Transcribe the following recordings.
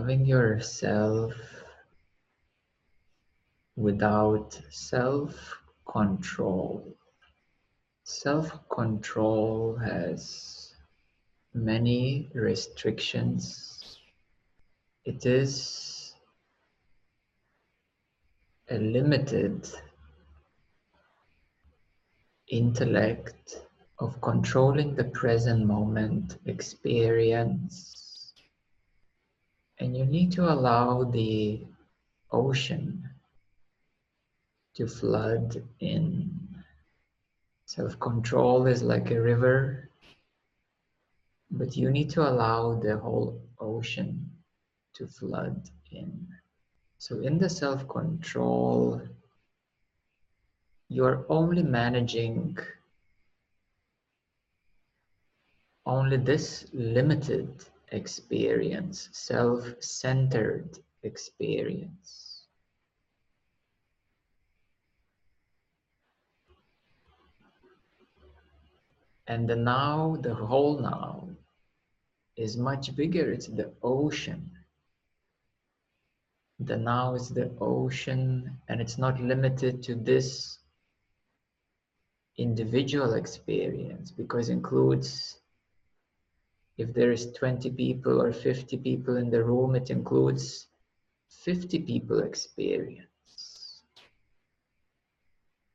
loving yourself without self control. Self control has many restrictions. It is a limited intellect of controlling the present moment experience. And you need to allow the ocean to flood in. Self control is like a river, but you need to allow the whole ocean to flood in. So, in the self control, you're only managing only this limited experience, self centered experience. And the now, the whole now, is much bigger. It's the ocean. The now is the ocean, and it's not limited to this individual experience because includes if there is 20 people or 50 people in the room it includes 50 people experience.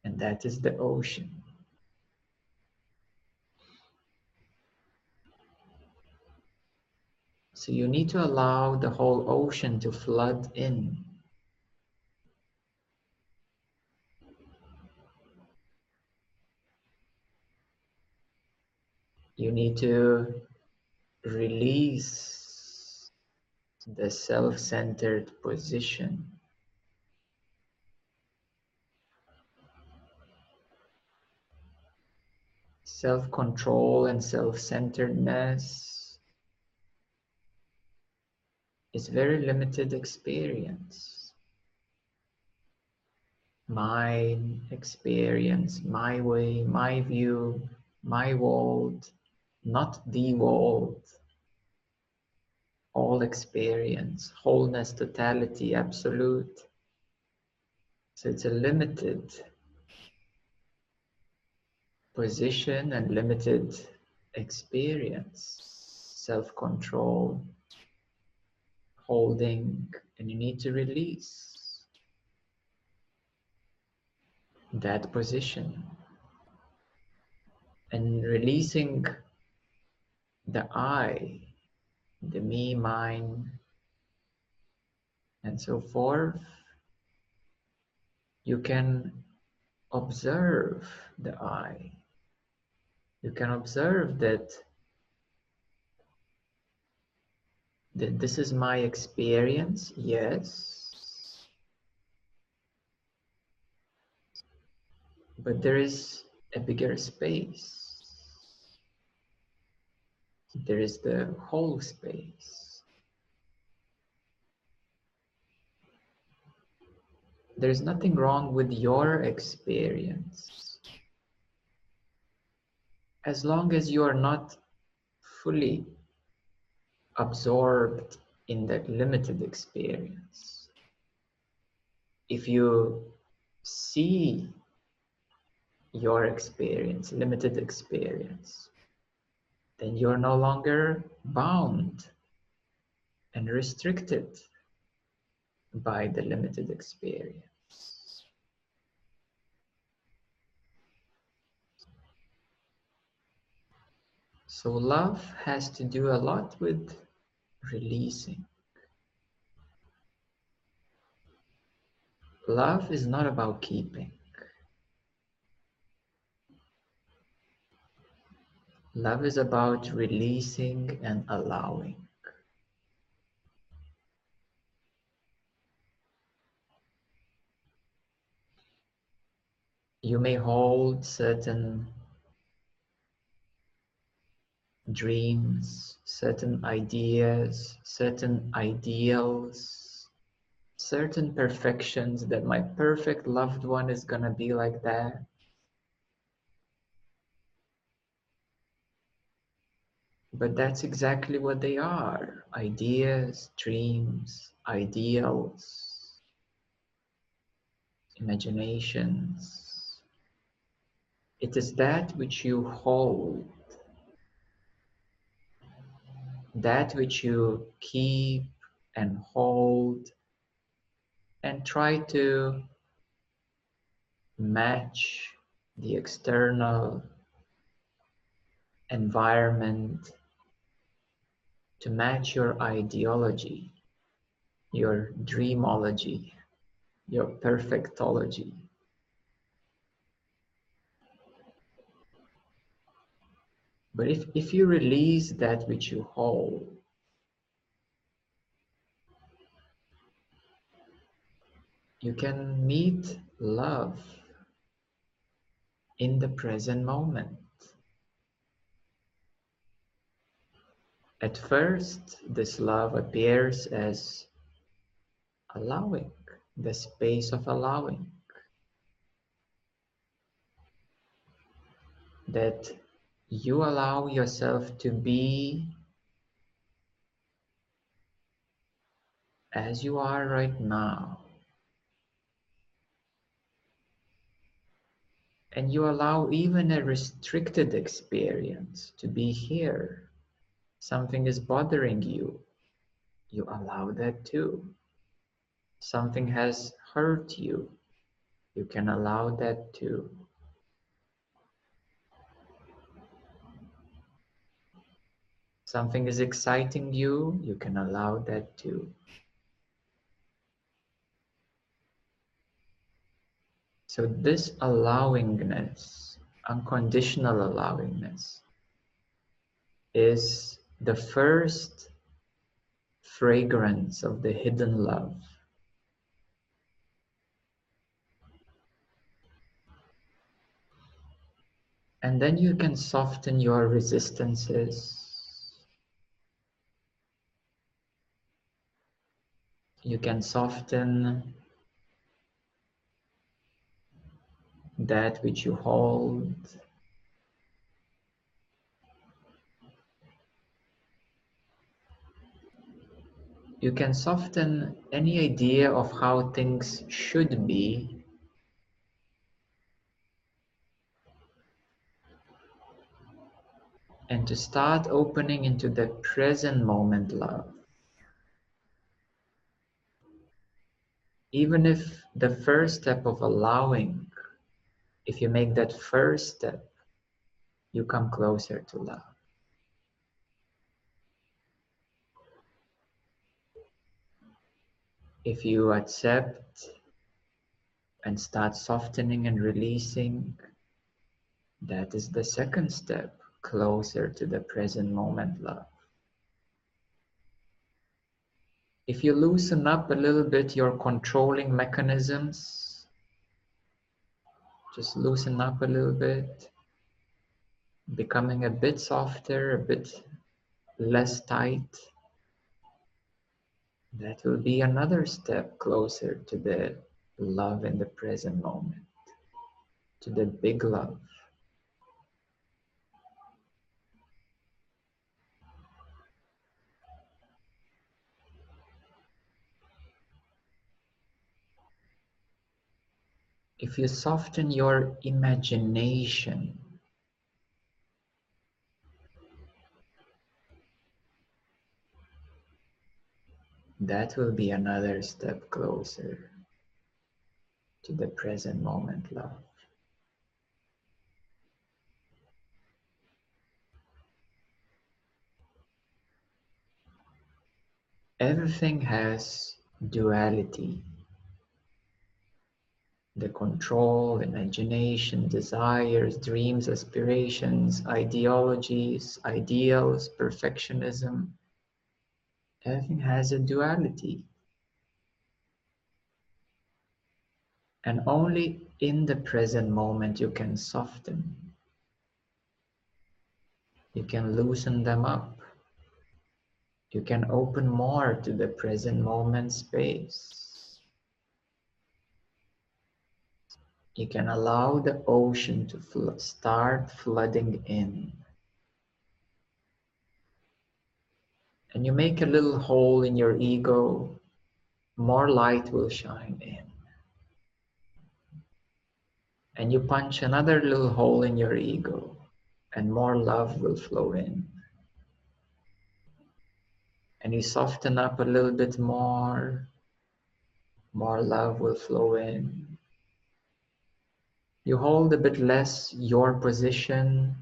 And that is the ocean. So you need to allow the whole ocean to flood in. You need to release the self centered position. Self control and self centeredness is very limited experience. My experience, my way, my view, my world not the world. All experience, wholeness, totality, absolute. So it's a limited position and limited experience, self control, holding, and you need to release that position. And releasing the I, the me, mine, and so forth, you can observe the I. You can observe that, that this is my experience, yes. But there is a bigger space there is the whole space. There is nothing wrong with your experience. As long as you are not fully absorbed in that limited experience. If you see your experience, limited experience, then you're no longer bound and restricted by the limited experience. So love has to do a lot with releasing. Love is not about keeping. Love is about releasing and allowing. You may hold certain dreams, certain ideas, certain ideals, certain perfections that my perfect loved one is going to be like that. But that's exactly what they are ideas, dreams, ideals, imaginations. It is that which you hold, that which you keep and hold, and try to match the external environment to match your ideology, your dreamology, your perfectology. But if, if you release that which you hold, you can meet love in the present moment. At first, this love appears as allowing, the space of allowing. That you allow yourself to be as you are right now. And you allow even a restricted experience to be here Something is bothering you. You allow that too. Something has hurt you. You can allow that too. Something is exciting you, you can allow that too. So this allowingness, unconditional allowingness, is the first fragrance of the hidden love. And then you can soften your resistances. You can soften that which you hold. You can soften any idea of how things should be and to start opening into the present moment love. Even if the first step of allowing, if you make that first step, you come closer to love. If you accept and start softening and releasing, that is the second step closer to the present moment love. If you loosen up a little bit your controlling mechanisms, just loosen up a little bit, becoming a bit softer, a bit less tight that will be another step closer to the love in the present moment, to the big love. If you soften your imagination that will be another step closer to the present moment love. Everything has duality. The control, imagination, desires, dreams, aspirations, ideologies, ideals, perfectionism, everything has a duality. And only in the present moment you can soften. You can loosen them up. You can open more to the present moment space. You can allow the ocean to fl start flooding in. And you make a little hole in your ego, more light will shine in. And you punch another little hole in your ego, and more love will flow in. And you soften up a little bit more, more love will flow in. You hold a bit less your position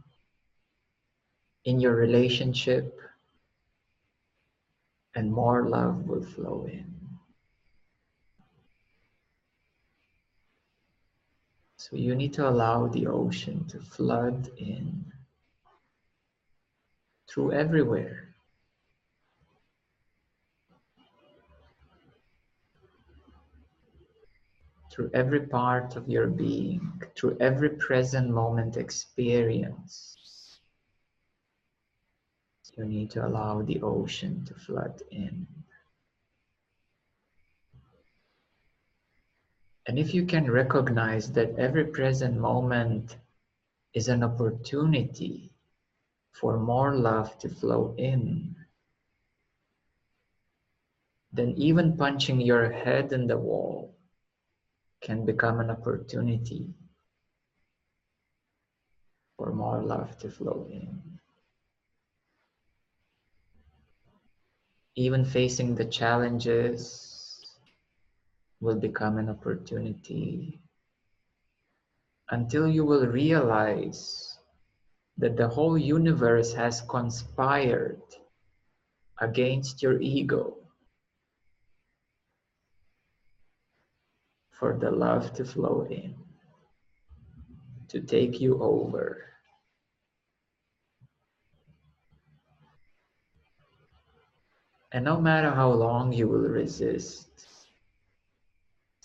in your relationship, and more love will flow in. So you need to allow the ocean to flood in through everywhere. Through every part of your being, through every present moment experience, you need to allow the ocean to flood in. And if you can recognize that every present moment is an opportunity for more love to flow in, then even punching your head in the wall can become an opportunity for more love to flow in. Even facing the challenges will become an opportunity until you will realize that the whole universe has conspired against your ego for the love to flow in, to take you over. And no matter how long you will resist,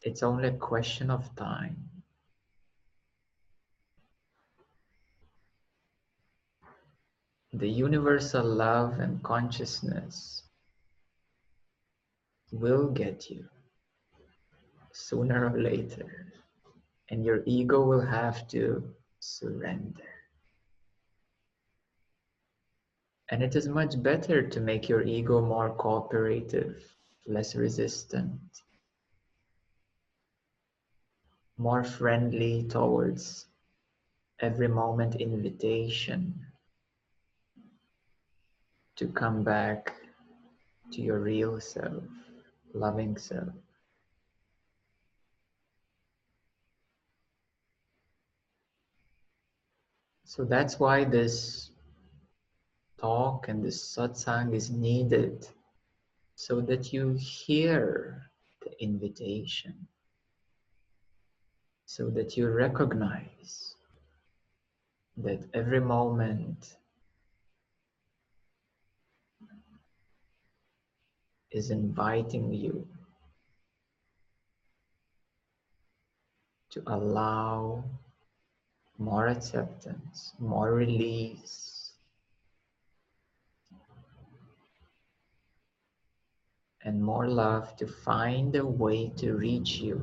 it's only a question of time. The universal love and consciousness will get you sooner or later, and your ego will have to surrender. And it is much better to make your ego more cooperative, less resistant, more friendly towards every moment invitation to come back to your real self, loving self. So that's why this talk and the satsang is needed so that you hear the invitation so that you recognize that every moment is inviting you to allow more acceptance, more release, and more love to find a way to reach you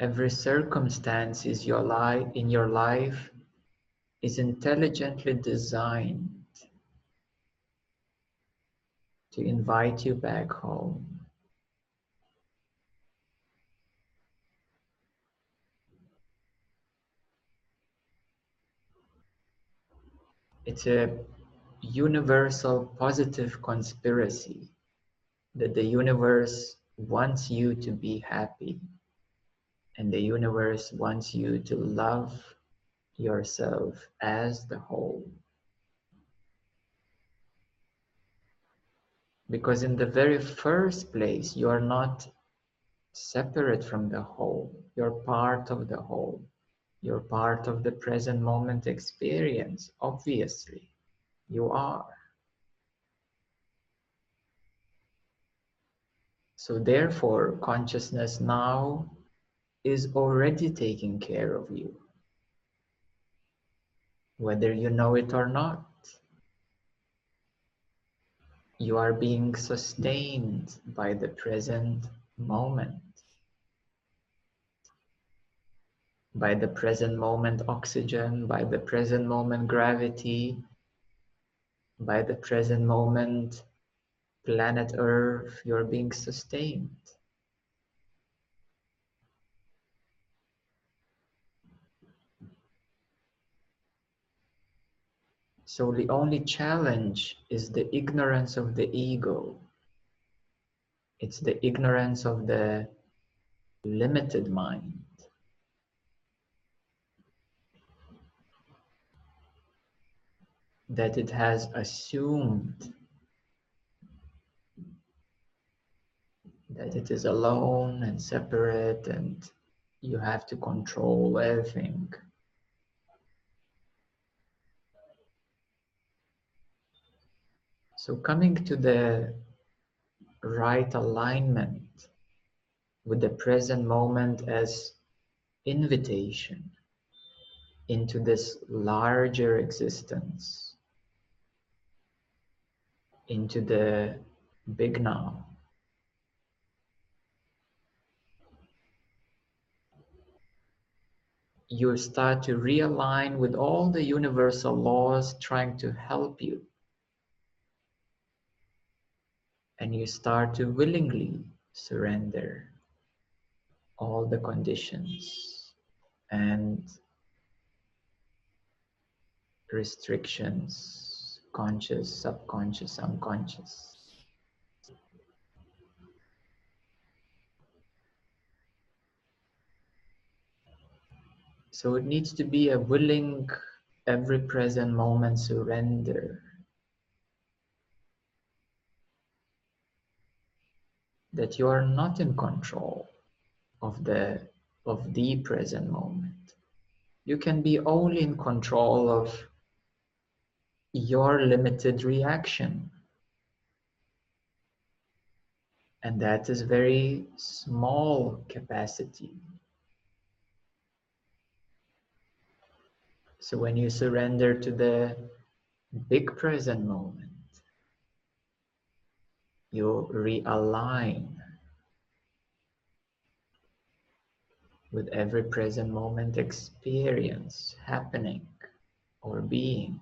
Every circumstance is your in your life is intelligently designed to invite you back home. It's a universal positive conspiracy that the universe wants you to be happy and the universe wants you to love yourself as the whole. Because in the very first place, you are not separate from the whole. You're part of the whole. You're part of the present moment experience, obviously. You are. So, therefore, consciousness now is already taking care of you, whether you know it or not. You are being sustained by the present moment. By the present moment oxygen, by the present moment gravity, by the present moment planet Earth, you're being sustained. So the only challenge is the ignorance of the ego. It's the ignorance of the limited mind. That it has assumed that it is alone and separate and you have to control everything. So coming to the right alignment with the present moment as invitation into this larger existence, into the big now. You start to realign with all the universal laws trying to help you and you start to willingly surrender all the conditions and restrictions, conscious, subconscious, unconscious. So it needs to be a willing, every present moment surrender that you are not in control of the of the present moment you can be only in control of your limited reaction and that is very small capacity so when you surrender to the big present moment you realign with every present moment experience happening or being.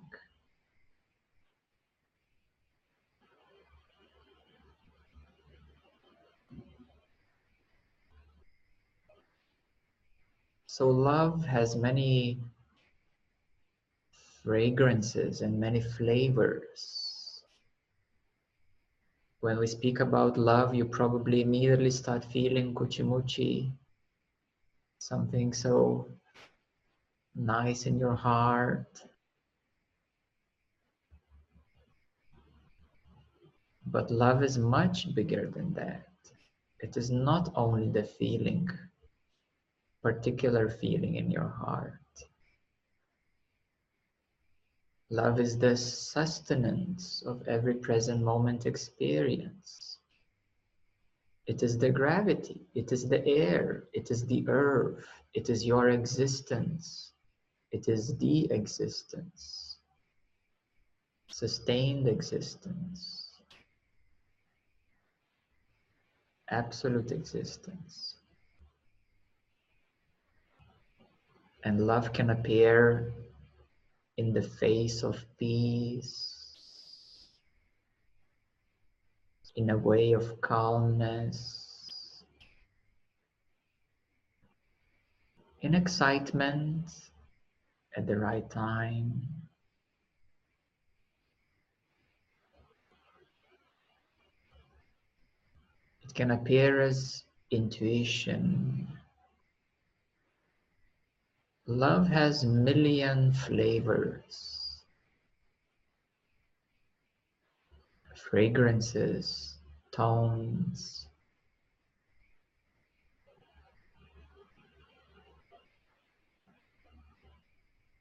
So love has many fragrances and many flavors when we speak about love, you probably immediately start feeling kuchimuchi, something so nice in your heart. But love is much bigger than that. It is not only the feeling, particular feeling in your heart. Love is the sustenance of every present moment experience. It is the gravity, it is the air, it is the earth, it is your existence, it is the existence, sustained existence, absolute existence. And love can appear in the face of peace, in a way of calmness, in excitement at the right time. It can appear as intuition Love has million flavors, fragrances, tones.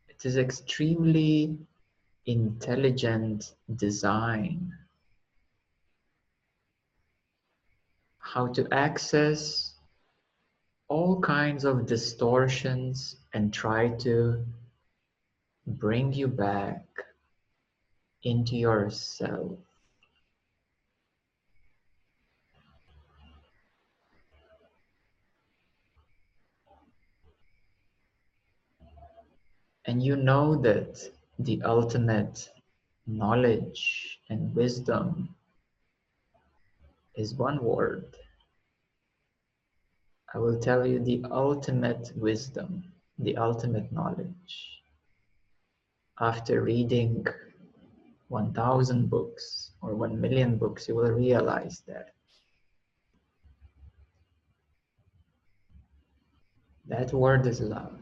It is extremely intelligent design. How to access all kinds of distortions and try to bring you back into yourself. And you know that the ultimate knowledge and wisdom is one word. I will tell you the ultimate wisdom, the ultimate knowledge. After reading 1,000 books or 1 million books, you will realize that. That word is love.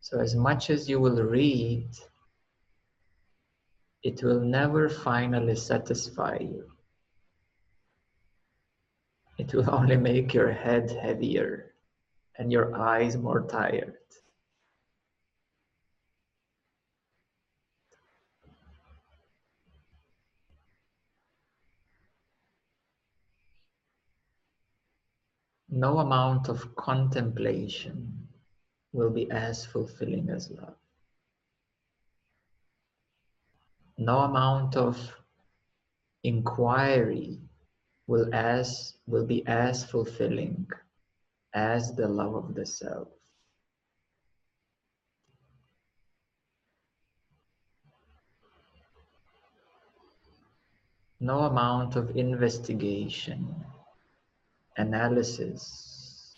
So, as much as you will read, it will never finally satisfy you. It will only make your head heavier and your eyes more tired. No amount of contemplation will be as fulfilling as love. No amount of inquiry will as will be as fulfilling as the love of the self. No amount of investigation, analysis,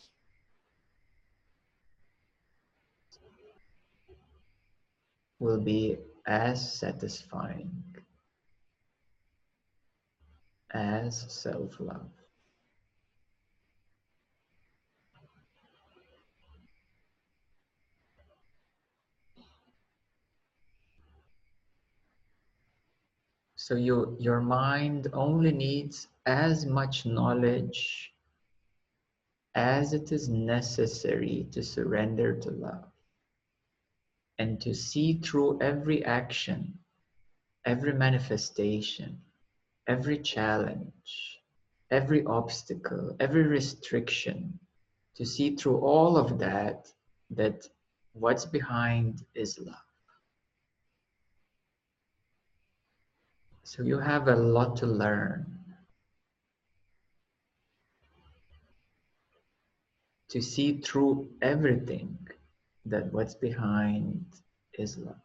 will be as satisfying as self love. So you, your mind only needs as much knowledge as it is necessary to surrender to love and to see through every action, every manifestation, every challenge, every obstacle, every restriction, to see through all of that, that what's behind is love. So you have a lot to learn. To see through everything that what's behind is love.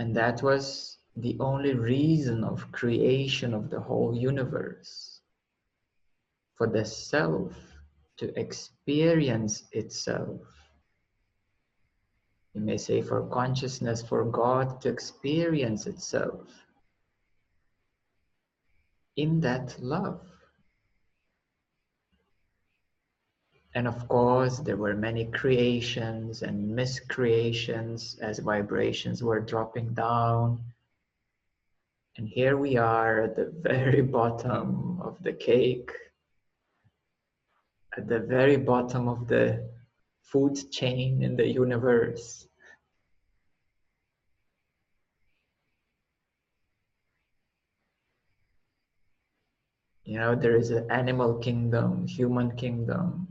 And that was the only reason of creation of the whole universe. For the self to experience itself you may say for consciousness, for God to experience itself in that love. And of course, there were many creations and miscreations as vibrations were dropping down. And here we are at the very bottom of the cake, at the very bottom of the food chain in the universe. You know, there is an animal kingdom, human kingdom,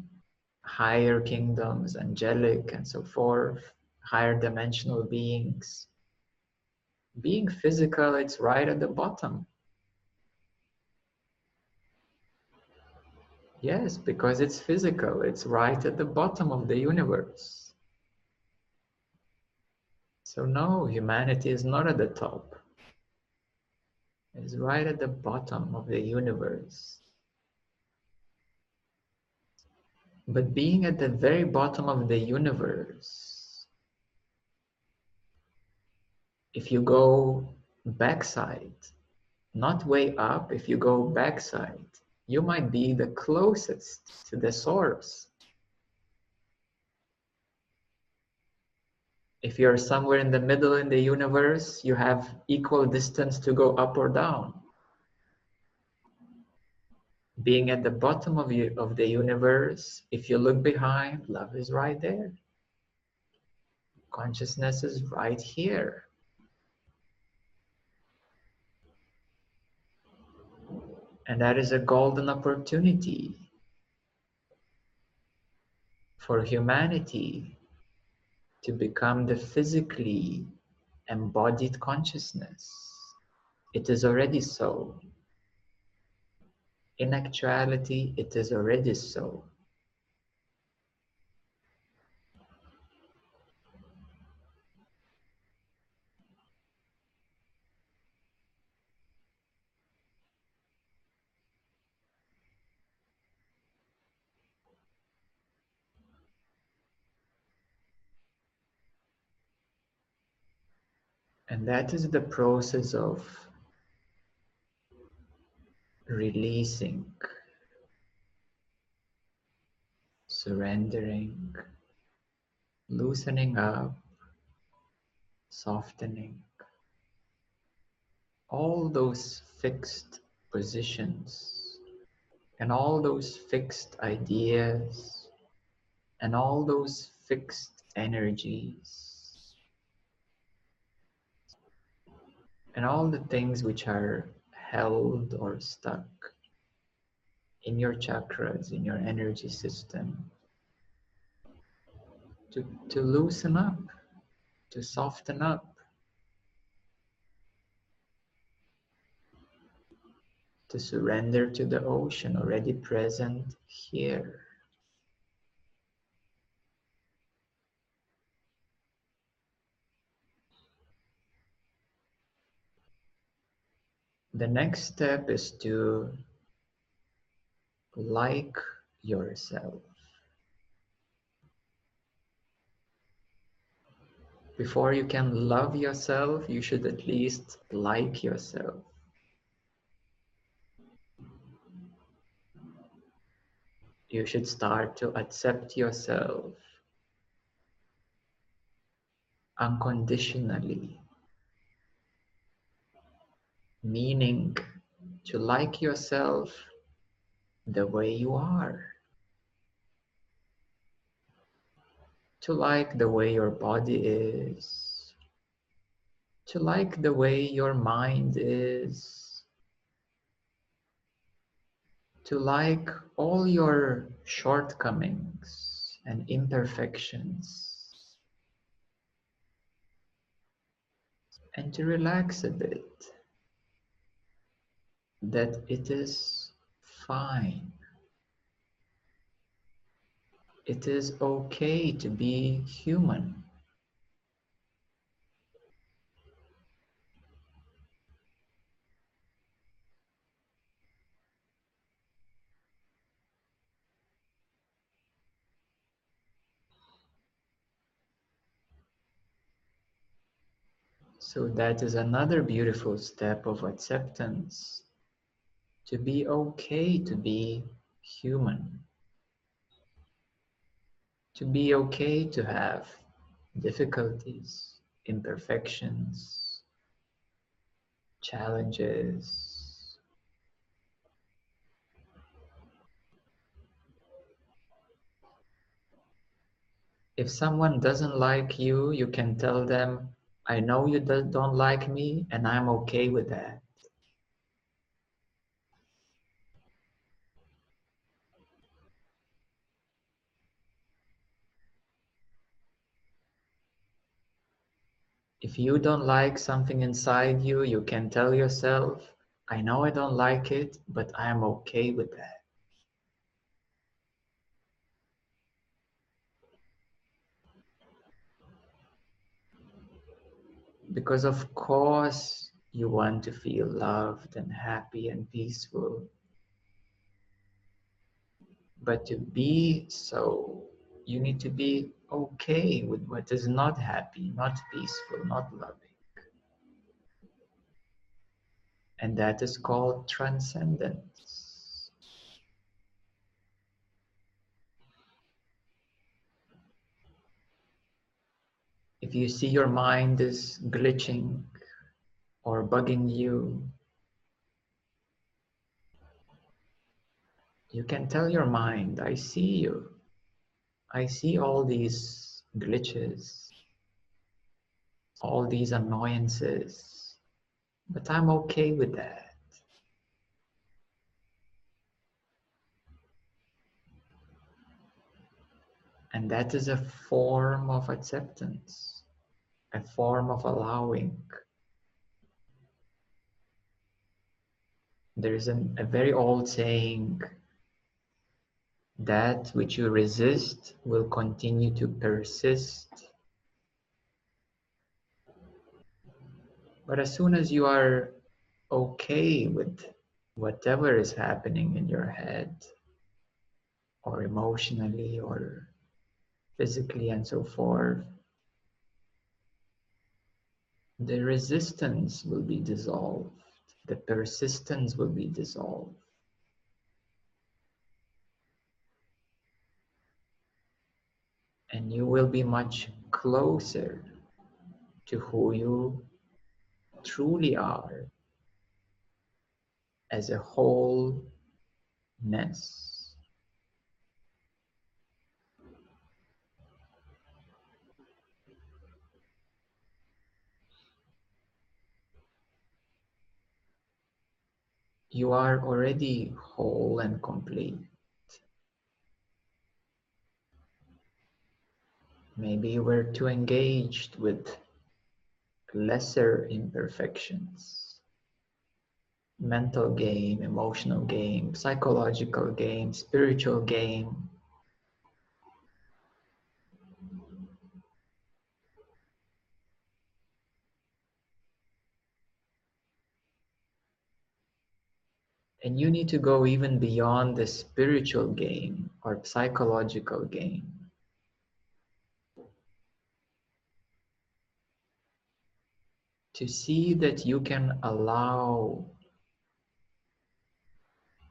higher kingdoms, angelic, and so forth, higher dimensional beings. Being physical, it's right at the bottom. Yes, because it's physical, it's right at the bottom of the universe. So, no, humanity is not at the top, it's right at the bottom of the universe. But being at the very bottom of the universe, if you go backside, not way up, if you go backside, you might be the closest to the source. If you're somewhere in the middle in the universe, you have equal distance to go up or down. Being at the bottom of, you, of the universe, if you look behind, love is right there. Consciousness is right here. And that is a golden opportunity for humanity to become the physically embodied consciousness. It is already so. In actuality, it is already so. And that is the process of releasing, surrendering, loosening up, softening. All those fixed positions and all those fixed ideas and all those fixed energies and all the things which are held or stuck in your chakras, in your energy system, to, to loosen up, to soften up. To surrender to the ocean already present here. The next step is to like yourself. Before you can love yourself, you should at least like yourself. You should start to accept yourself unconditionally meaning to like yourself the way you are. To like the way your body is. To like the way your mind is. To like all your shortcomings and imperfections. And to relax a bit that it is fine. It is okay to be human. So that is another beautiful step of acceptance to be okay to be human, to be okay to have difficulties, imperfections, challenges. If someone doesn't like you, you can tell them, I know you don't like me and I'm okay with that. If you don't like something inside you, you can tell yourself, I know I don't like it, but I am okay with that. Because of course you want to feel loved and happy and peaceful. But to be so, you need to be okay with what is not happy, not peaceful, not loving. And that is called transcendence. If you see your mind is glitching or bugging you, you can tell your mind, I see you. I see all these glitches, all these annoyances, but I'm okay with that. And that is a form of acceptance, a form of allowing. There is an, a very old saying that which you resist will continue to persist. But as soon as you are okay with whatever is happening in your head, or emotionally, or physically, and so forth, the resistance will be dissolved, the persistence will be dissolved. And you will be much closer to who you truly are as a wholeness. You are already whole and complete. Maybe were too engaged with lesser imperfections mental game, emotional game, psychological game, spiritual game. And you need to go even beyond the spiritual game or psychological game. To see that you can allow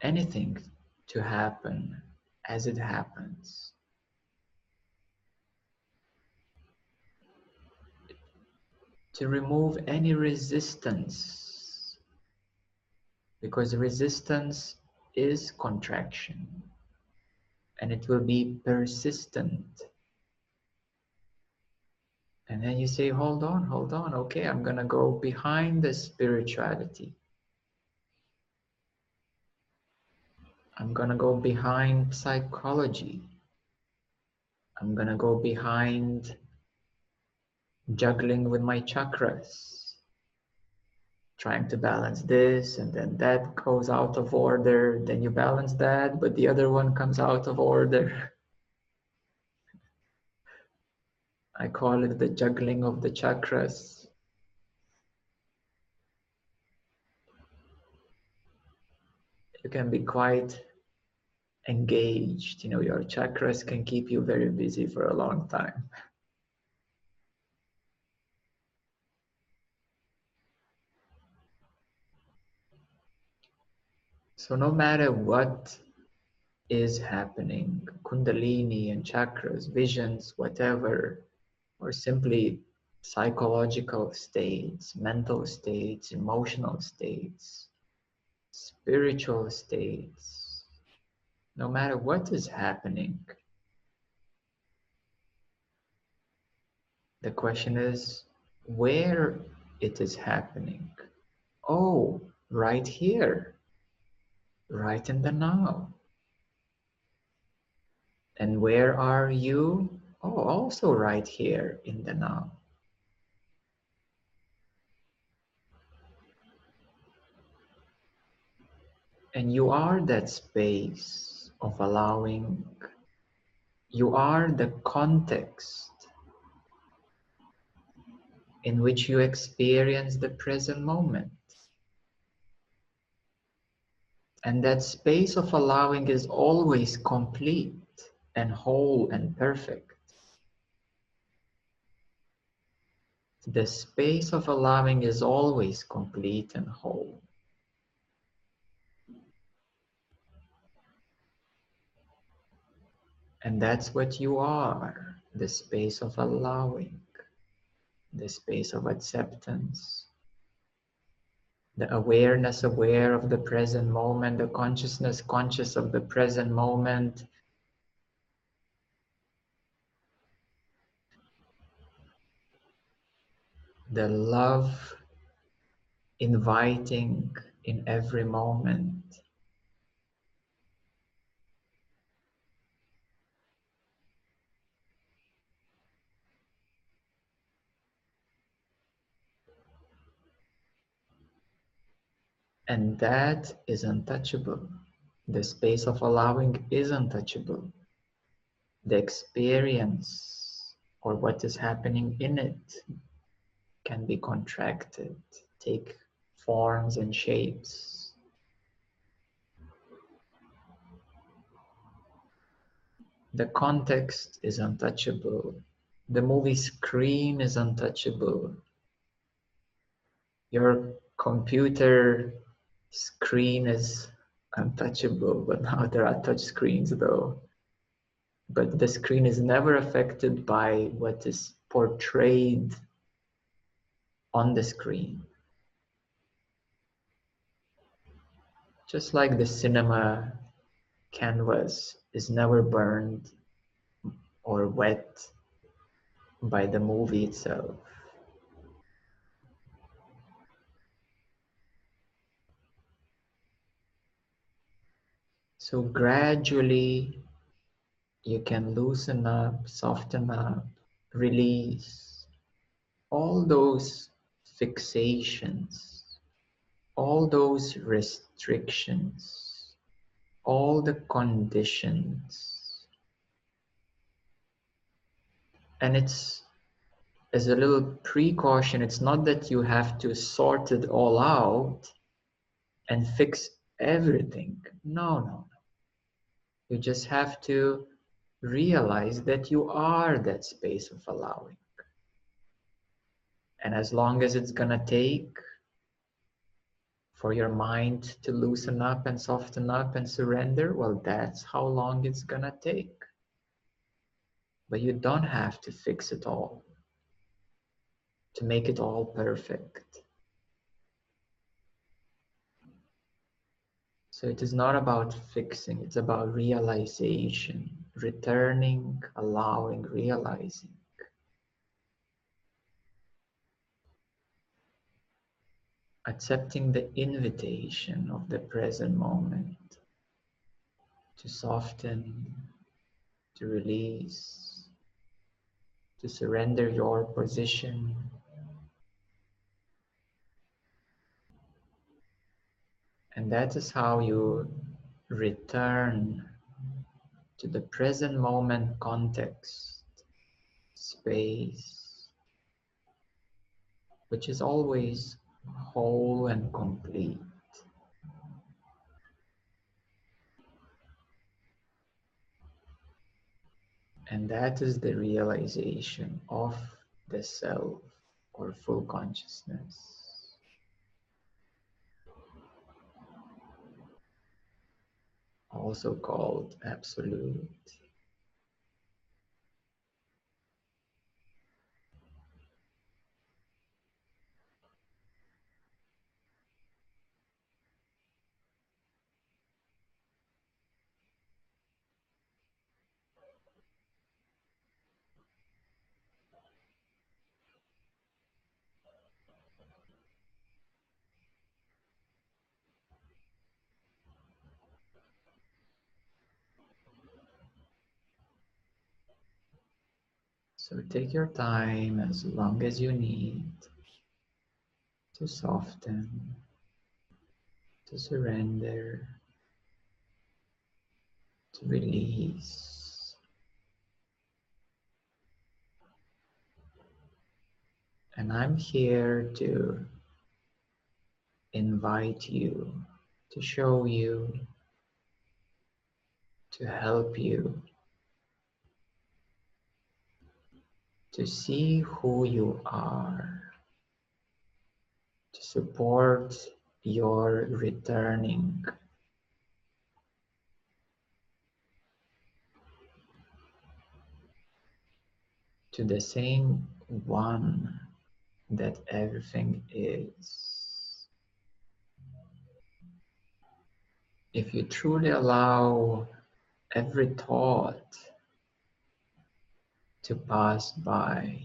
anything to happen as it happens. To remove any resistance, because resistance is contraction and it will be persistent. And then you say, hold on, hold on, okay, I'm gonna go behind the spirituality. I'm gonna go behind psychology. I'm gonna go behind juggling with my chakras, trying to balance this, and then that goes out of order. Then you balance that, but the other one comes out of order. I call it the juggling of the chakras. You can be quite engaged. You know, your chakras can keep you very busy for a long time. So no matter what is happening, kundalini and chakras, visions, whatever, or simply psychological states, mental states, emotional states, spiritual states, no matter what is happening. The question is where it is happening. Oh, right here, right in the now. And where are you? Oh, also right here in the now. And you are that space of allowing you are the context in which you experience the present moment. And that space of allowing is always complete and whole and perfect. The space of allowing is always complete and whole. And that's what you are the space of allowing, the space of acceptance, the awareness aware of the present moment, the consciousness conscious of the present moment. the love inviting in every moment. And that is untouchable. The space of allowing is untouchable. The experience or what is happening in it can be contracted, take forms and shapes. The context is untouchable. The movie screen is untouchable. Your computer screen is untouchable, but now there are touch screens though. But the screen is never affected by what is portrayed on the screen. Just like the cinema canvas is never burned or wet by the movie itself. So gradually you can loosen up, soften up, release all those fixations, all those restrictions, all the conditions. And it's as a little precaution, it's not that you have to sort it all out and fix everything. No, no, no. You just have to realize that you are that space of allowing. And as long as it's going to take for your mind to loosen up and soften up and surrender, well, that's how long it's going to take. But you don't have to fix it all to make it all perfect. So it is not about fixing, it's about realization, returning, allowing, realizing. Accepting the invitation of the present moment to soften, to release, to surrender your position. And that is how you return to the present moment context, space, which is always whole and complete. And that is the realization of the self or full consciousness. also called absolute. So take your time as long as you need to soften, to surrender, to release. And I'm here to invite you, to show you, to help you to see who you are, to support your returning. To the same one that everything is. If you truly allow every thought to pass by,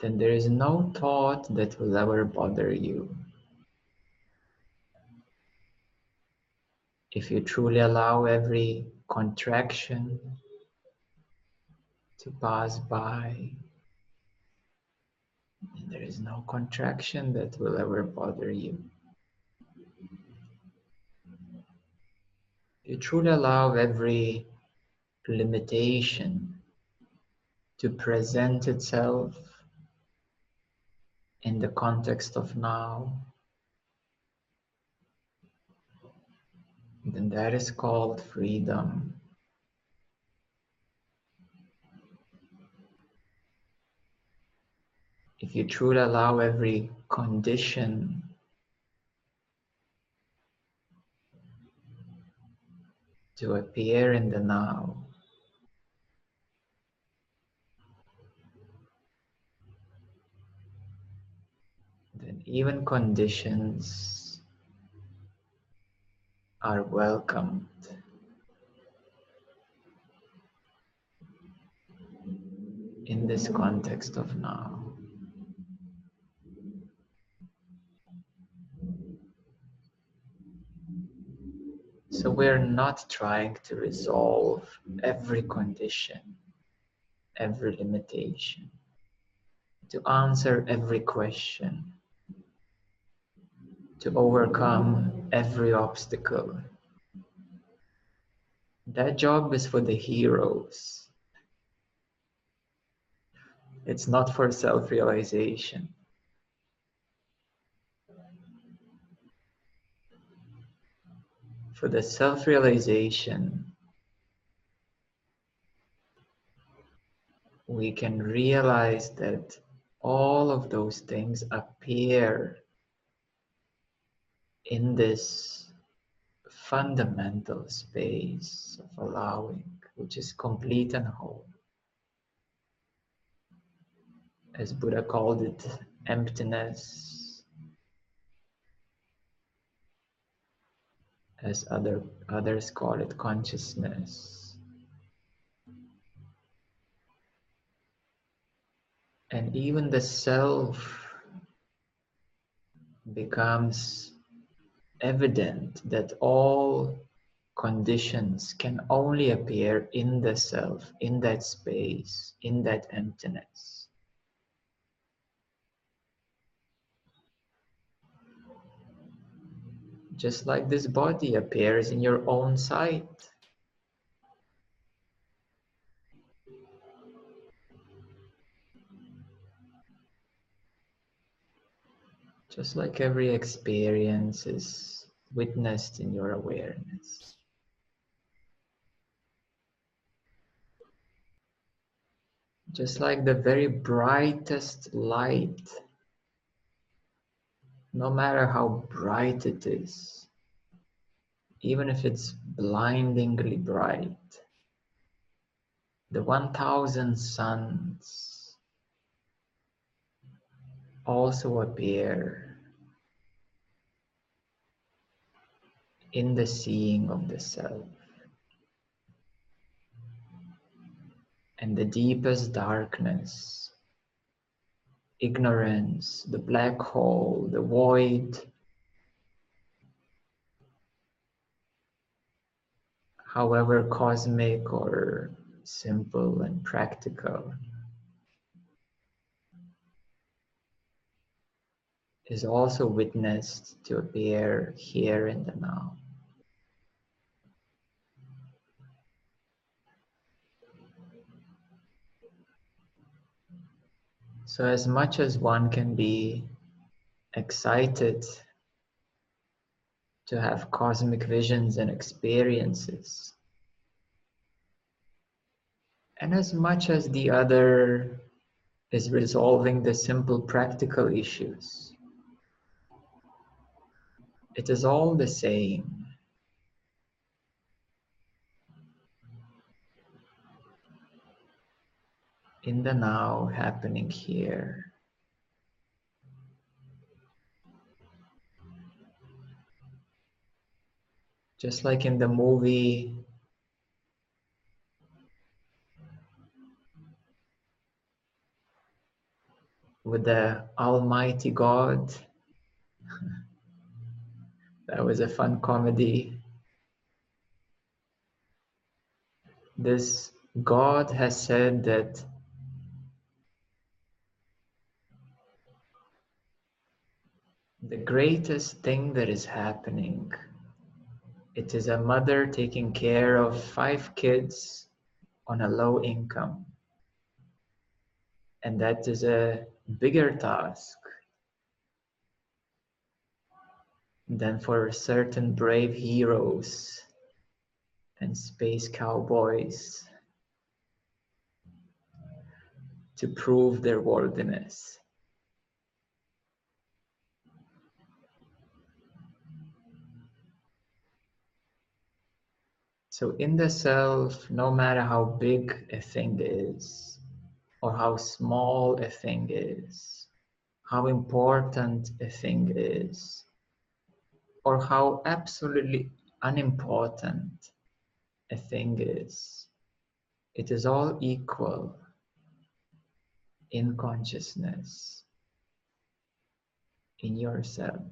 then there is no thought that will ever bother you. If you truly allow every contraction to pass by, And there is no contraction that will ever bother you. You truly allow every limitation to present itself in the context of now, then that is called freedom. If you truly allow every condition to appear in the now, then even conditions are welcomed. In this context of now. So we're not trying to resolve every condition, every limitation, to answer every question, to overcome every obstacle. That job is for the heroes. It's not for self realization. For the self realization, we can realize that all of those things appear in this fundamental space of allowing, which is complete and whole. As Buddha called it, emptiness as other others call it consciousness and even the self becomes evident that all conditions can only appear in the self in that space in that emptiness just like this body appears in your own sight. Just like every experience is witnessed in your awareness. Just like the very brightest light no matter how bright it is, even if it's blindingly bright, the 1000 suns also appear in the seeing of the self. And the deepest darkness ignorance, the black hole, the void. However cosmic or simple and practical is also witnessed to appear here in the now. So, as much as one can be excited to have cosmic visions and experiences, and as much as the other is resolving the simple practical issues, it is all the same. in the now happening here. Just like in the movie with the Almighty God. that was a fun comedy. This God has said that the greatest thing that is happening. It is a mother taking care of five kids on a low income. And that is a bigger task than for certain brave heroes and space cowboys to prove their worthiness. So, in the self, no matter how big a thing is, or how small a thing is, how important a thing is, or how absolutely unimportant a thing is, it is all equal in consciousness, in yourself.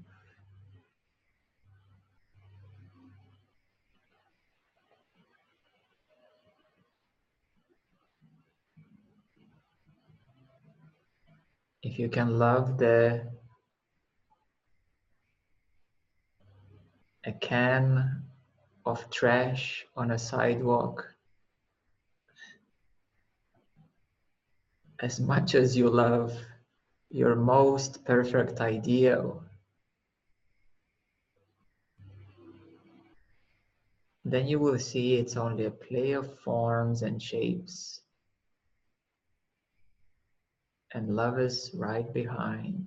if you can love the a can of trash on a sidewalk as much as you love your most perfect ideal then you will see it's only a play of forms and shapes and love is right behind.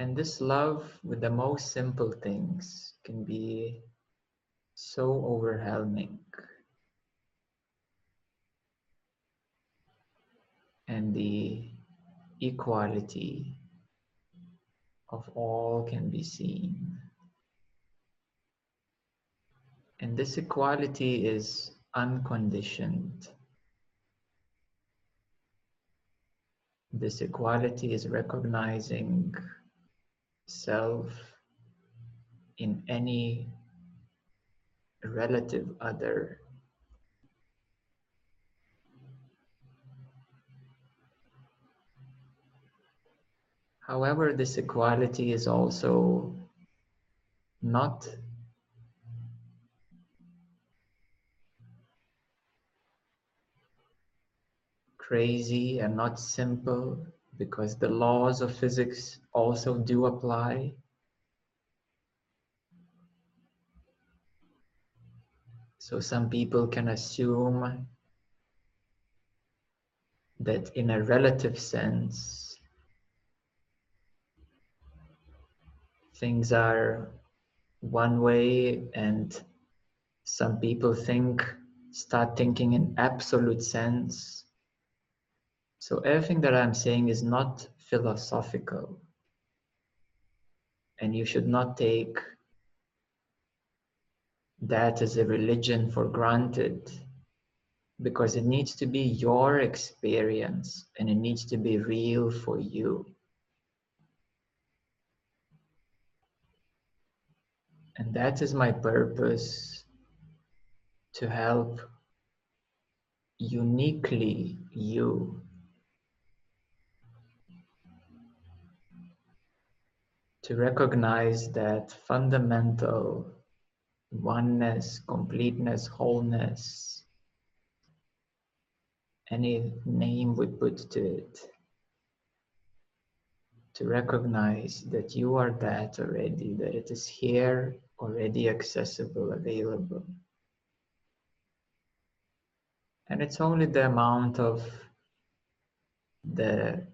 And this love with the most simple things can be so overwhelming. And the equality of all can be seen. And this equality is unconditioned. This equality is recognizing self in any relative other. However, this equality is also not crazy and not simple because the laws of physics also do apply. So some people can assume that in a relative sense, things are one way and some people think, start thinking in absolute sense so everything that I'm saying is not philosophical. And you should not take that as a religion for granted because it needs to be your experience and it needs to be real for you. And that is my purpose to help uniquely you to recognize that fundamental oneness, completeness, wholeness, any name we put to it, to recognize that you are that already, that it is here, already accessible, available. And it's only the amount of the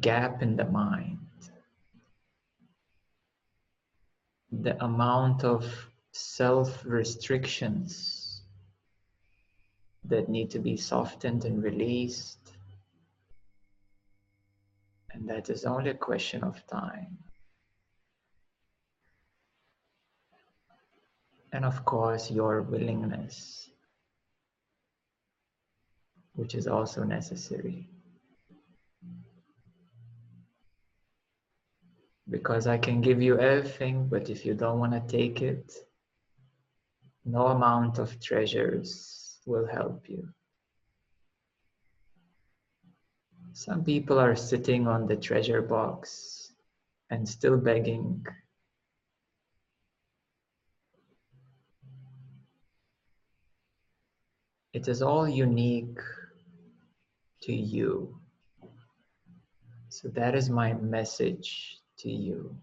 gap in the mind the amount of self restrictions that need to be softened and released. And that is only a question of time. And of course, your willingness, which is also necessary. Because I can give you everything, but if you don't want to take it, no amount of treasures will help you. Some people are sitting on the treasure box and still begging. It is all unique to you. So that is my message to you.